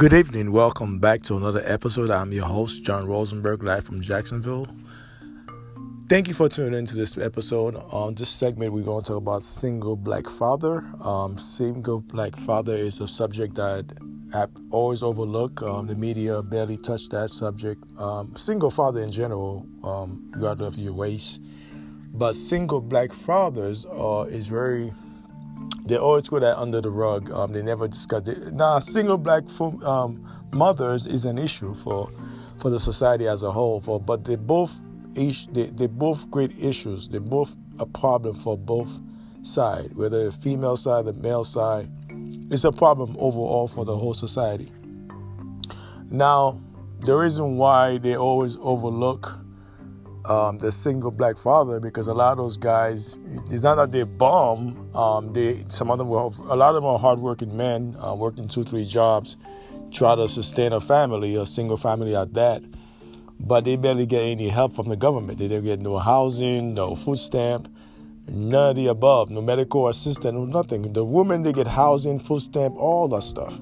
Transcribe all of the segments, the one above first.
Good evening. Welcome back to another episode. I'm your host, John Rosenberg, live from Jacksonville. Thank you for tuning into this episode. On this segment, we're going to talk about single black father. Um, single black father is a subject that I always overlook. Um, the media barely touch that subject. Um, single father in general, um, regardless of your race, but single black fathers uh, is very they always put that under the rug. Um, they never discuss it. Now, single black um, mothers is an issue for for the society as a whole. For but they both they they both great issues. They're both a problem for both side, whether the female side, the male side. It's a problem overall for the whole society. Now, the reason why they always overlook um, the single black father because a lot of those guys, it's not that they're bum. Um, they some of them will, a lot of them are hardworking men, uh, working two three jobs, try to sustain a family, a single family at that. But they barely get any help from the government. They don't get no housing, no food stamp, none of the above, no medical assistance, nothing. The women they get housing, food stamp, all that stuff.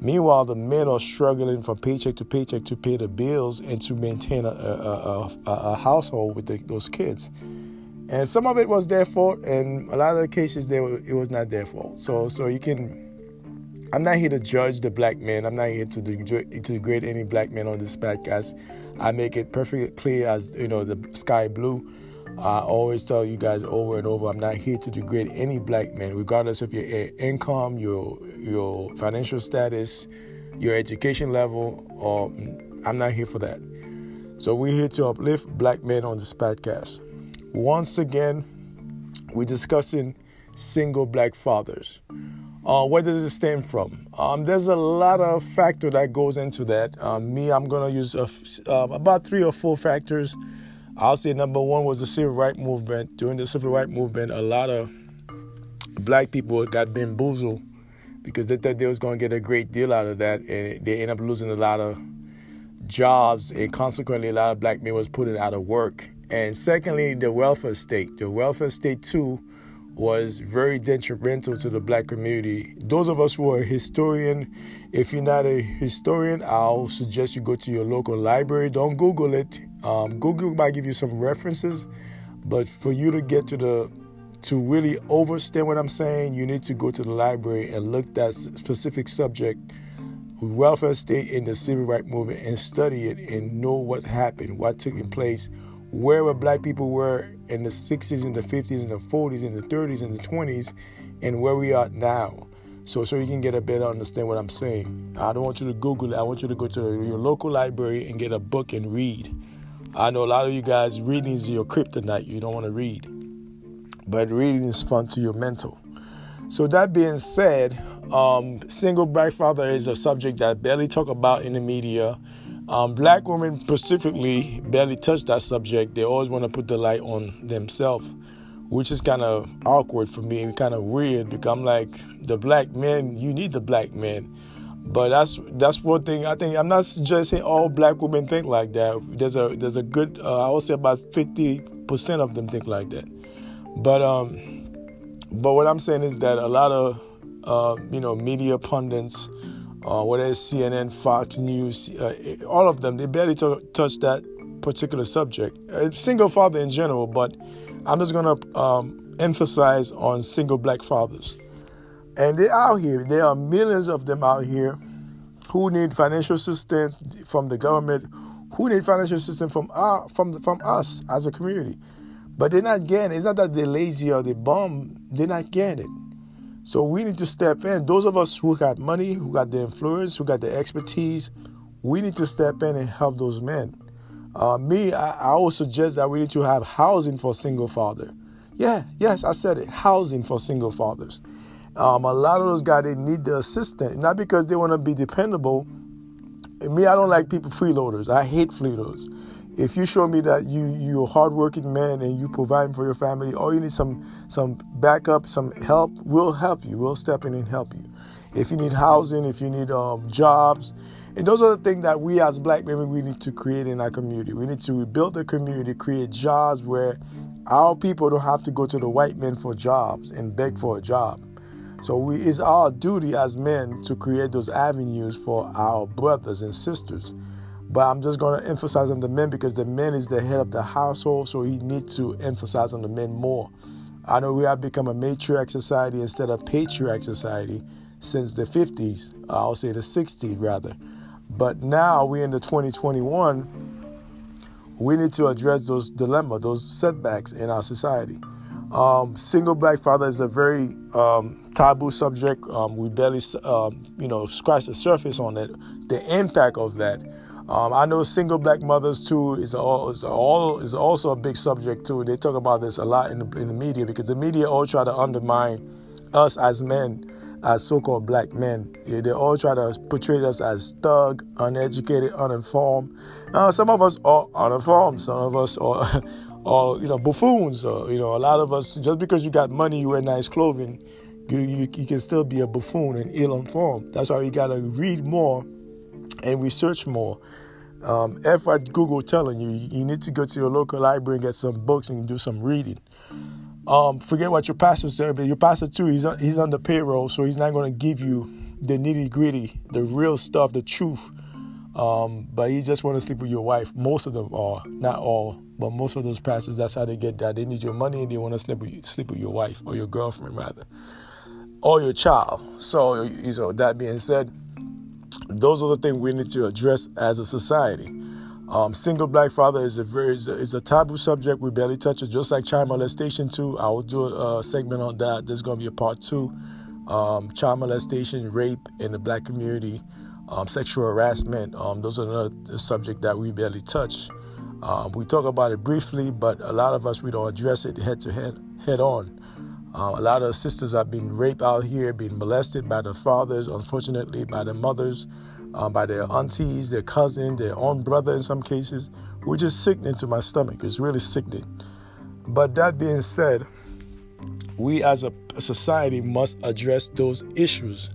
Meanwhile, the men are struggling from paycheck to paycheck to pay the bills and to maintain a, a, a, a household with the, those kids. And some of it was their fault, and a lot of the cases they were, it was not their fault. So, so you can. I'm not here to judge the black man. I'm not here to to degrade any black man on this podcast. I make it perfectly clear as you know the sky blue. I always tell you guys over and over, I'm not here to degrade any black man, regardless of your income, your your financial status, your education level, or I'm not here for that. So we're here to uplift black men on this podcast. Once again, we're discussing single black fathers. Uh, where does it stem from? Um, there's a lot of factor that goes into that. Um, me, I'm gonna use uh, about three or four factors I'll say number one was the civil rights movement. During the civil rights movement, a lot of black people got bamboozled because they thought they was going to get a great deal out of that, and they end up losing a lot of jobs, and consequently, a lot of black men was put out of work. And secondly, the welfare state. The welfare state too was very detrimental to the black community. Those of us who are historian, if you're not a historian, I'll suggest you go to your local library. Don't Google it. Um, Google might give you some references, but for you to get to the to really understand what I'm saying, you need to go to the library and look that specific subject, welfare state in the civil rights movement, and study it and know what happened, what took place, where were black people were in the 60s and the 50s and the 40s and the 30s and the 20s, and where we are now. So, so you can get a better understand what I'm saying. I don't want you to Google it. I want you to go to your local library and get a book and read. I know a lot of you guys reading is your kryptonite. You don't want to read, but reading is fun to your mental. So that being said, um, single black father is a subject that barely talk about in the media. Um, black women specifically barely touch that subject. They always want to put the light on themselves, which is kind of awkward for me, and kind of weird because I'm like, the black men, you need the black men. But that's that's one thing I think. I'm not suggesting all black women think like that. There's a there's a good uh, I would say about fifty percent of them think like that. But um, but what I'm saying is that a lot of uh, you know media pundits, uh, whether it's CNN, Fox News, uh, all of them, they barely t- touch that particular subject. Uh, single father in general, but I'm just gonna um, emphasize on single black fathers. And they're out here. There are millions of them out here who need financial assistance from the government, who need financial assistance from our, from from us as a community. But they're not getting it. It's not that they're lazy or they're bum. They're not getting it. So we need to step in. Those of us who got money, who got the influence, who got the expertise, we need to step in and help those men. Uh, me, I, I would suggest that we need to have housing for single father. Yeah, yes, I said it. Housing for single fathers. Um, a lot of those guys they need the assistant, not because they want to be dependable. Me, I don't like people freeloaders. I hate freeloaders. If you show me that you you're a hardworking man and you provide for your family, or you need some some backup, some help, we'll help you. We'll step in and help you. If you need housing, if you need um, jobs, and those are the things that we as black men we need to create in our community. We need to rebuild the community, create jobs where our people don't have to go to the white men for jobs and beg for a job. So we, it's our duty as men to create those avenues for our brothers and sisters. But I'm just going to emphasize on the men because the man is the head of the household, so he needs to emphasize on the men more. I know we have become a matriarch society instead of patriarch society since the 50s, I'll say the 60s rather. But now we're in the 2021, we need to address those dilemmas, those setbacks in our society. Um, single black father is a very um, taboo subject. Um, we barely, um, you know, scratch the surface on it. The impact of that. Um, I know single black mothers too is all is all is also a big subject too. They talk about this a lot in the, in the media because the media all try to undermine us as men, as so-called black men. Yeah, they all try to portray us as thug, uneducated, uninformed. Uh, some of us are uninformed. Some of us are. or you know buffoons or you know a lot of us just because you got money you wear nice clothing you, you, you can still be a buffoon and ill-informed that's why you got to read more and research more um, if I Google telling you, you need to go to your local library and get some books and do some reading. Um, forget what your pastor said, but your pastor too, he's on, he's on the payroll, so he's not going to give you the nitty gritty, the real stuff, the truth. Um, but he just want to sleep with your wife. Most of them are, not all, but most of those pastors, that's how they get that. They need your money and they want to sleep with you, sleep with your wife or your girlfriend rather, or your child. So, you know, that being said, those are the things we need to address as a society. Um, single black father is a very is a, is a, taboo subject. We barely touch it, just like child molestation too. I will do a, a segment on that. There's going to be a part two. Um, child molestation, rape in the black community um, sexual harassment. Um, those are another subject that we barely touch. Um, we talk about it briefly, but a lot of us we don't address it head to head, head on. Uh, a lot of sisters have been raped out here, being molested by their fathers, unfortunately, by their mothers, uh, by their aunties, their cousin, their own brother in some cases, which is sickening to my stomach. It's really sickening. But that being said, we as a society must address those issues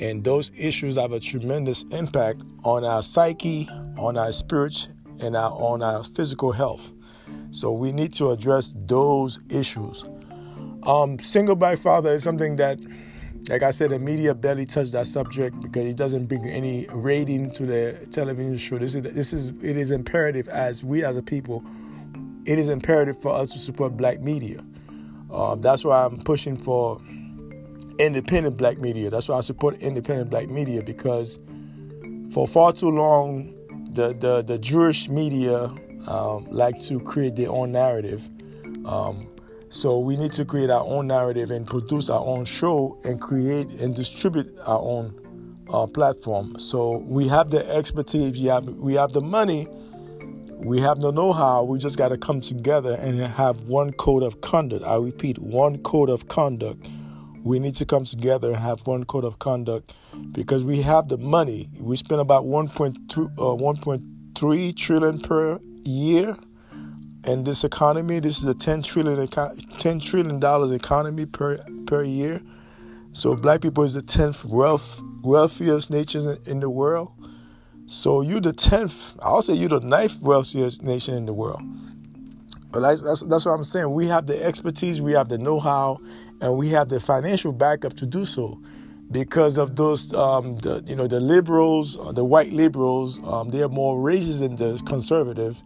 and those issues have a tremendous impact on our psyche, on our spirit, and our, on our physical health. So we need to address those issues. Um, single black father is something that, like I said, the media barely touch that subject because it doesn't bring any rating to the television show. This is this is it is imperative as we as a people, it is imperative for us to support black media. Um, that's why I'm pushing for independent black media. That's why I support independent black media because for far too long, the the, the Jewish media um, like to create their own narrative. Um, so we need to create our own narrative and produce our own show and create and distribute our own uh, platform. So we have the expertise, we have we have the money, we have the know-how. We just got to come together and have one code of conduct. I repeat, one code of conduct we need to come together and have one code of conduct because we have the money. We spend about 1.3, uh, 1.3 trillion per year in this economy. This is a 10 trillion 10 trillion dollars economy per per year. So black people is the 10th wealth wealthiest nation in the world. So you the 10th, I'll say you the ninth wealthiest nation in the world. But that's, that's, that's what I'm saying. We have the expertise, we have the know-how, and we have the financial backup to do so because of those um, the, you know the liberals uh, the white liberals um, they're more racist than the conservative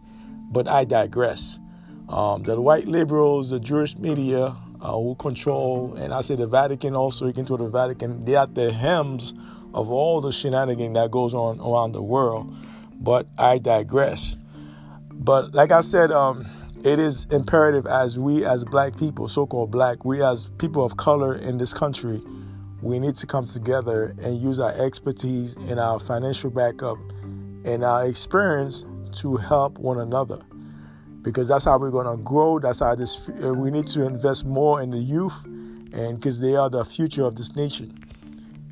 but i digress. Um, the white liberals the jewish media uh, who control and i say the vatican also you can to the vatican they are the hems of all the shenanigans that goes on around the world but i digress. But like i said um, it is imperative as we as black people so-called black we as people of color in this country we need to come together and use our expertise and our financial backup and our experience to help one another because that's how we're going to grow that's how this uh, we need to invest more in the youth and because they are the future of this nation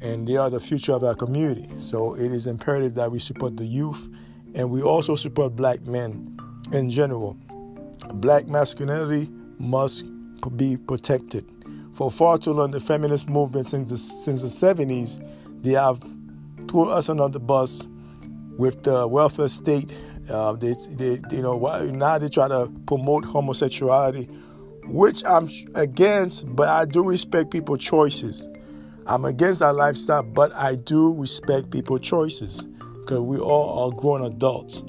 and they are the future of our community so it is imperative that we support the youth and we also support black men in general black masculinity must be protected. For far too long, the feminist movement since the, since the 70s, they have thrown us under the bus with the welfare state. Uh, they, they, you know, now they try to promote homosexuality, which I'm against, but I do respect people's choices. I'm against that lifestyle, but I do respect people's choices because we all are grown adults.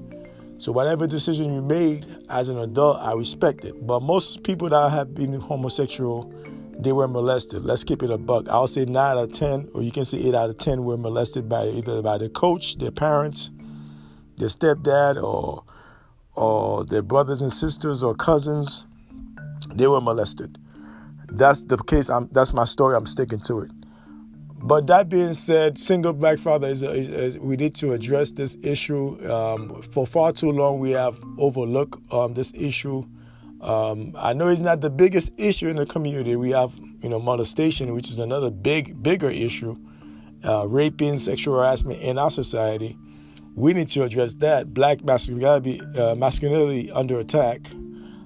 So whatever decision you made as an adult, I respect it. But most people that have been homosexual, they were molested. Let's keep it a buck. I'll say nine out of ten, or you can say eight out of ten were molested by either by the coach, their parents, their stepdad, or or their brothers and sisters or cousins. They were molested. That's the case. I'm, that's my story. I'm sticking to it. But that being said, single black father is, is, is we need to address this issue. Um, for far too long, we have overlooked um, this issue. Um, I know it's not the biggest issue in the community. We have, you know, molestation, which is another big, bigger issue. Uh, raping, sexual harassment in our society. We need to address that. Black masculinity, uh, masculinity under attack.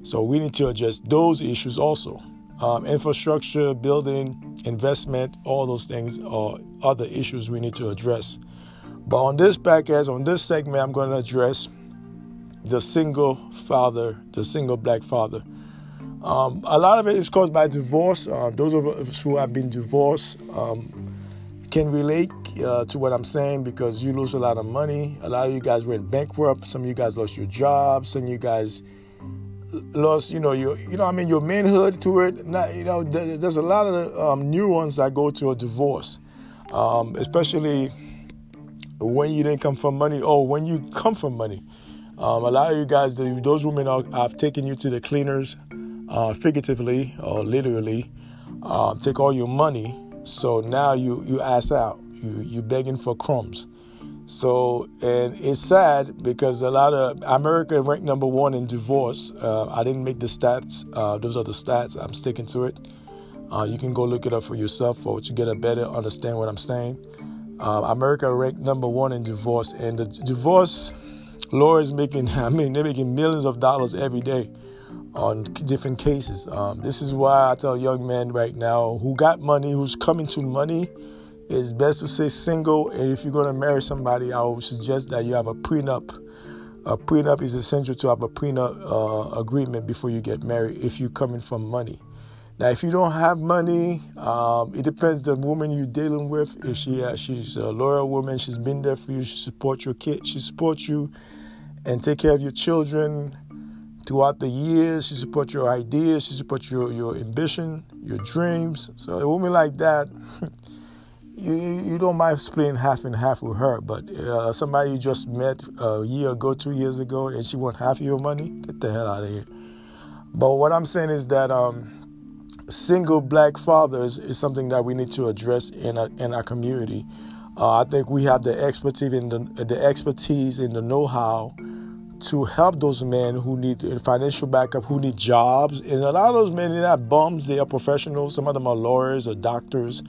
So we need to address those issues also. Um, infrastructure, building, investment, all those things are other issues we need to address. But on this podcast, on this segment, I'm going to address the single father, the single black father. Um, a lot of it is caused by divorce. Uh, those of us who have been divorced um, can relate uh, to what I'm saying because you lose a lot of money. A lot of you guys went bankrupt. Some of you guys lost your jobs. Some of you guys lost, you know, your, you know, I mean, your manhood to it. Not, you know, there's a lot of um, ones that go to a divorce, um, especially when you didn't come from money or when you come from money. Um, a lot of you guys, those women are, have taken you to the cleaners, uh, figuratively or literally, uh, take all your money. So now you you ass out. You you begging for crumbs. So, and it's sad because a lot of America ranked number one in divorce. Uh, I didn't make the stats; uh, those are the stats. I'm sticking to it. Uh, you can go look it up for yourself, or to get a better understand what I'm saying. Uh, America ranked number one in divorce, and the divorce lawyers making, I mean, they're making millions of dollars every day on different cases. Um, this is why I tell young men right now who got money, who's coming to money it's best to stay single. And if you're going to marry somebody, I would suggest that you have a prenup. A prenup is essential to have a prenup uh, agreement before you get married if you're coming from money. Now, if you don't have money, um, it depends the woman you're dealing with. If she uh, she's a loyal woman, she's been there for you, she supports your kid, she supports you, and take care of your children throughout the years. She supports your ideas, she supports your your ambition, your dreams. So a woman like that. you, you don't mind splitting half and half with her, but uh, somebody you just met a year ago, two years ago, and she want half of your money, get the hell out of here. But what I'm saying is that um, single black fathers is something that we need to address in a, in our community. Uh, I think we have the expertise in the, the expertise in the know-how to help those men who need financial backup, who need jobs. And a lot of those men, they're not bums, they are professionals. Some of them are lawyers or doctors.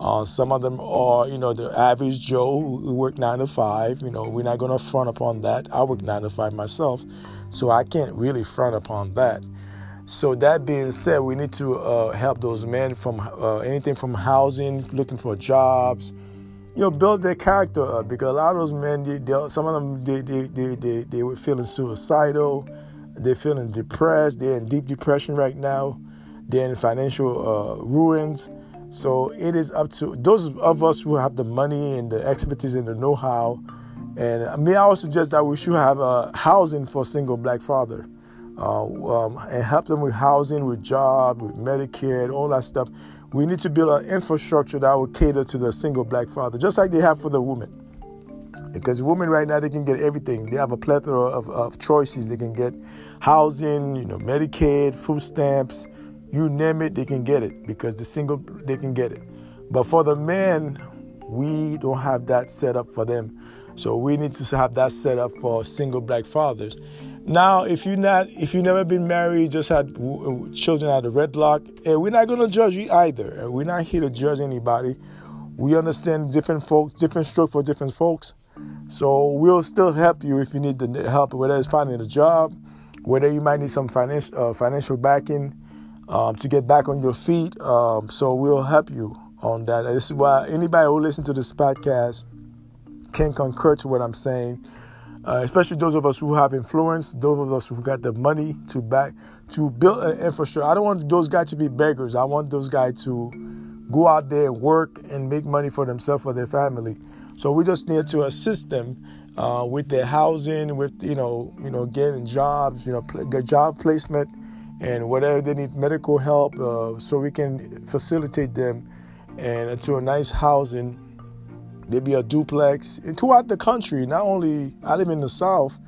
Uh, some of them are, you know, the average Joe who work nine to five. You know, we're not going to front upon that. I work nine to five myself, so I can't really front upon that. So that being said, we need to uh, help those men from uh, anything from housing, looking for jobs, you know, build their character up because a lot of those men, they, they, some of them, they, they, they, they, they were feeling suicidal, they're feeling depressed, they're in deep depression right now, they're in financial uh, ruins. So it is up to those of us who have the money and the expertise and the know-how. And I mean, I would suggest that we should have a housing for single black father, uh, um, and help them with housing, with job, with Medicare, all that stuff. We need to build an infrastructure that will cater to the single black father, just like they have for the women. Because women right now they can get everything. They have a plethora of, of choices. They can get housing, you know, Medicaid, food stamps, you name it, they can get it because the single they can get it. But for the men, we don't have that set up for them. So we need to have that set up for single black fathers. Now, if you're not, if you've never been married, just had children out of wedlock, eh, we're not to judge you either. We're not here to judge anybody. We understand different folks, different stroke for different folks. So we'll still help you if you need the help, whether it's finding a job, whether you might need some financial uh, financial backing um, to get back on your feet. Um, so we'll help you on that. This is why anybody who listens to this podcast can concur to what I'm saying. Uh, especially those of us who have influence, those of us who got the money to back to build an infrastructure. I don't want those guys to be beggars. I want those guys to go out there and work and make money for themselves for their family. So we just need to assist them uh, with their housing, with you know, you know, getting jobs, you know, pl- job placement, and whatever they need medical help, uh, so we can facilitate them and to a nice housing. Maybe a duplex and throughout the country. Not only I live in the South,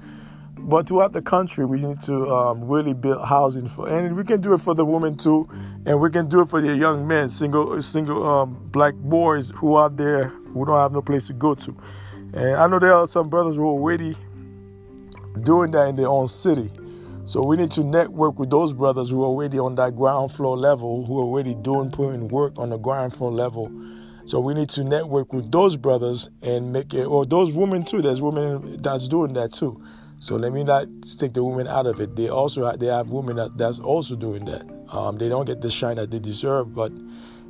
but throughout the country, we need to um, really build housing for, and we can do it for the women too, and we can do it for the young men, single single um, black boys who are there who don't have no place to go to. And I know there are some brothers who are already doing that in their own city. So we need to network with those brothers who are already on that ground floor level, who are already doing putting work on the ground floor level. So we need to network with those brothers and make it, or those women too. There's women that's doing that too. So let me not stick the women out of it. They also they have women that, that's also doing that. Um, they don't get the shine that they deserve, but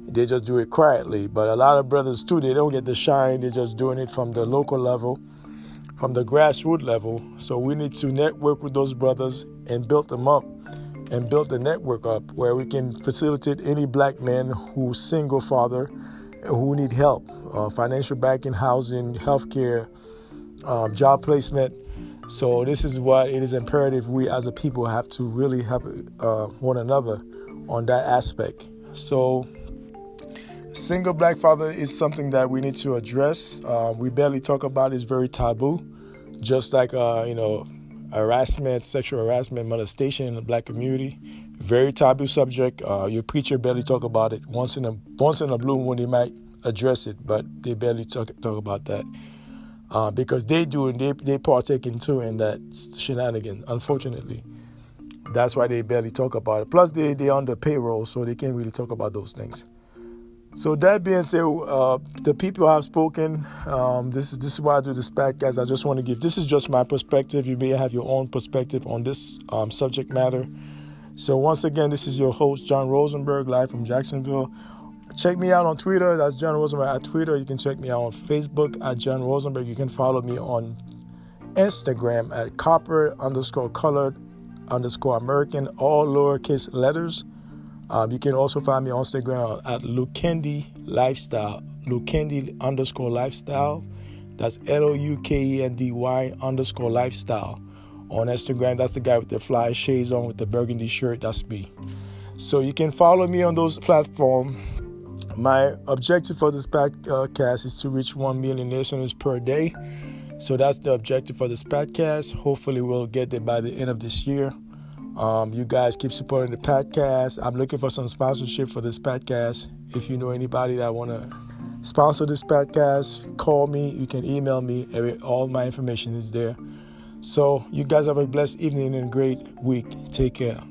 they just do it quietly. But a lot of brothers too, they don't get the shine. They're just doing it from the local level, from the grassroots level. So we need to network with those brothers and build them up and build the network up where we can facilitate any black man who's single father who need help, uh, financial backing, housing, healthcare, um, job placement so this is why it is imperative we as a people have to really help uh, one another on that aspect. So single black father is something that we need to address. Uh, we barely talk about it. It's very taboo. Just like uh, you know, harassment, sexual harassment, molestation in the black community, very taboo subject. Uh, your preacher barely talk about it. Once in a once in a blue moon, they might address it, but they barely talk talk about that uh, because they do and they they partake in too in that shenanigan. Unfortunately, that's why they barely talk about it. Plus, they they on the payroll, so they can't really talk about those things. So that being said, uh, the people I've spoken. Um, this is this is why I do this podcast. Guys i just want to give. This is just my perspective. You may have your own perspective on this um, subject matter. So once again, this is your host John Rosenberg, live from Jacksonville. Check me out on Twitter. That's John Rosenberg at Twitter. You can check me out on Facebook at John Rosenberg. You can follow me on Instagram at copper underscore colored underscore American, all lowercase letters. Um, you can also find me on Instagram at Loukendy Lifestyle, Loukendy underscore lifestyle. That's L O U K E N D Y underscore lifestyle. On Instagram, that's the guy with the fly shades on with the burgundy shirt. That's me. So you can follow me on those platforms my objective for this podcast is to reach 1 million listeners per day. So that's the objective for this podcast. Hopefully, we'll get there by the end of this year. Um, you guys keep supporting the podcast. I'm looking for some sponsorship for this podcast. If you know anybody that want to sponsor this podcast, call me. You can email me. All my information is there. So, you guys have a blessed evening and great week. Take care.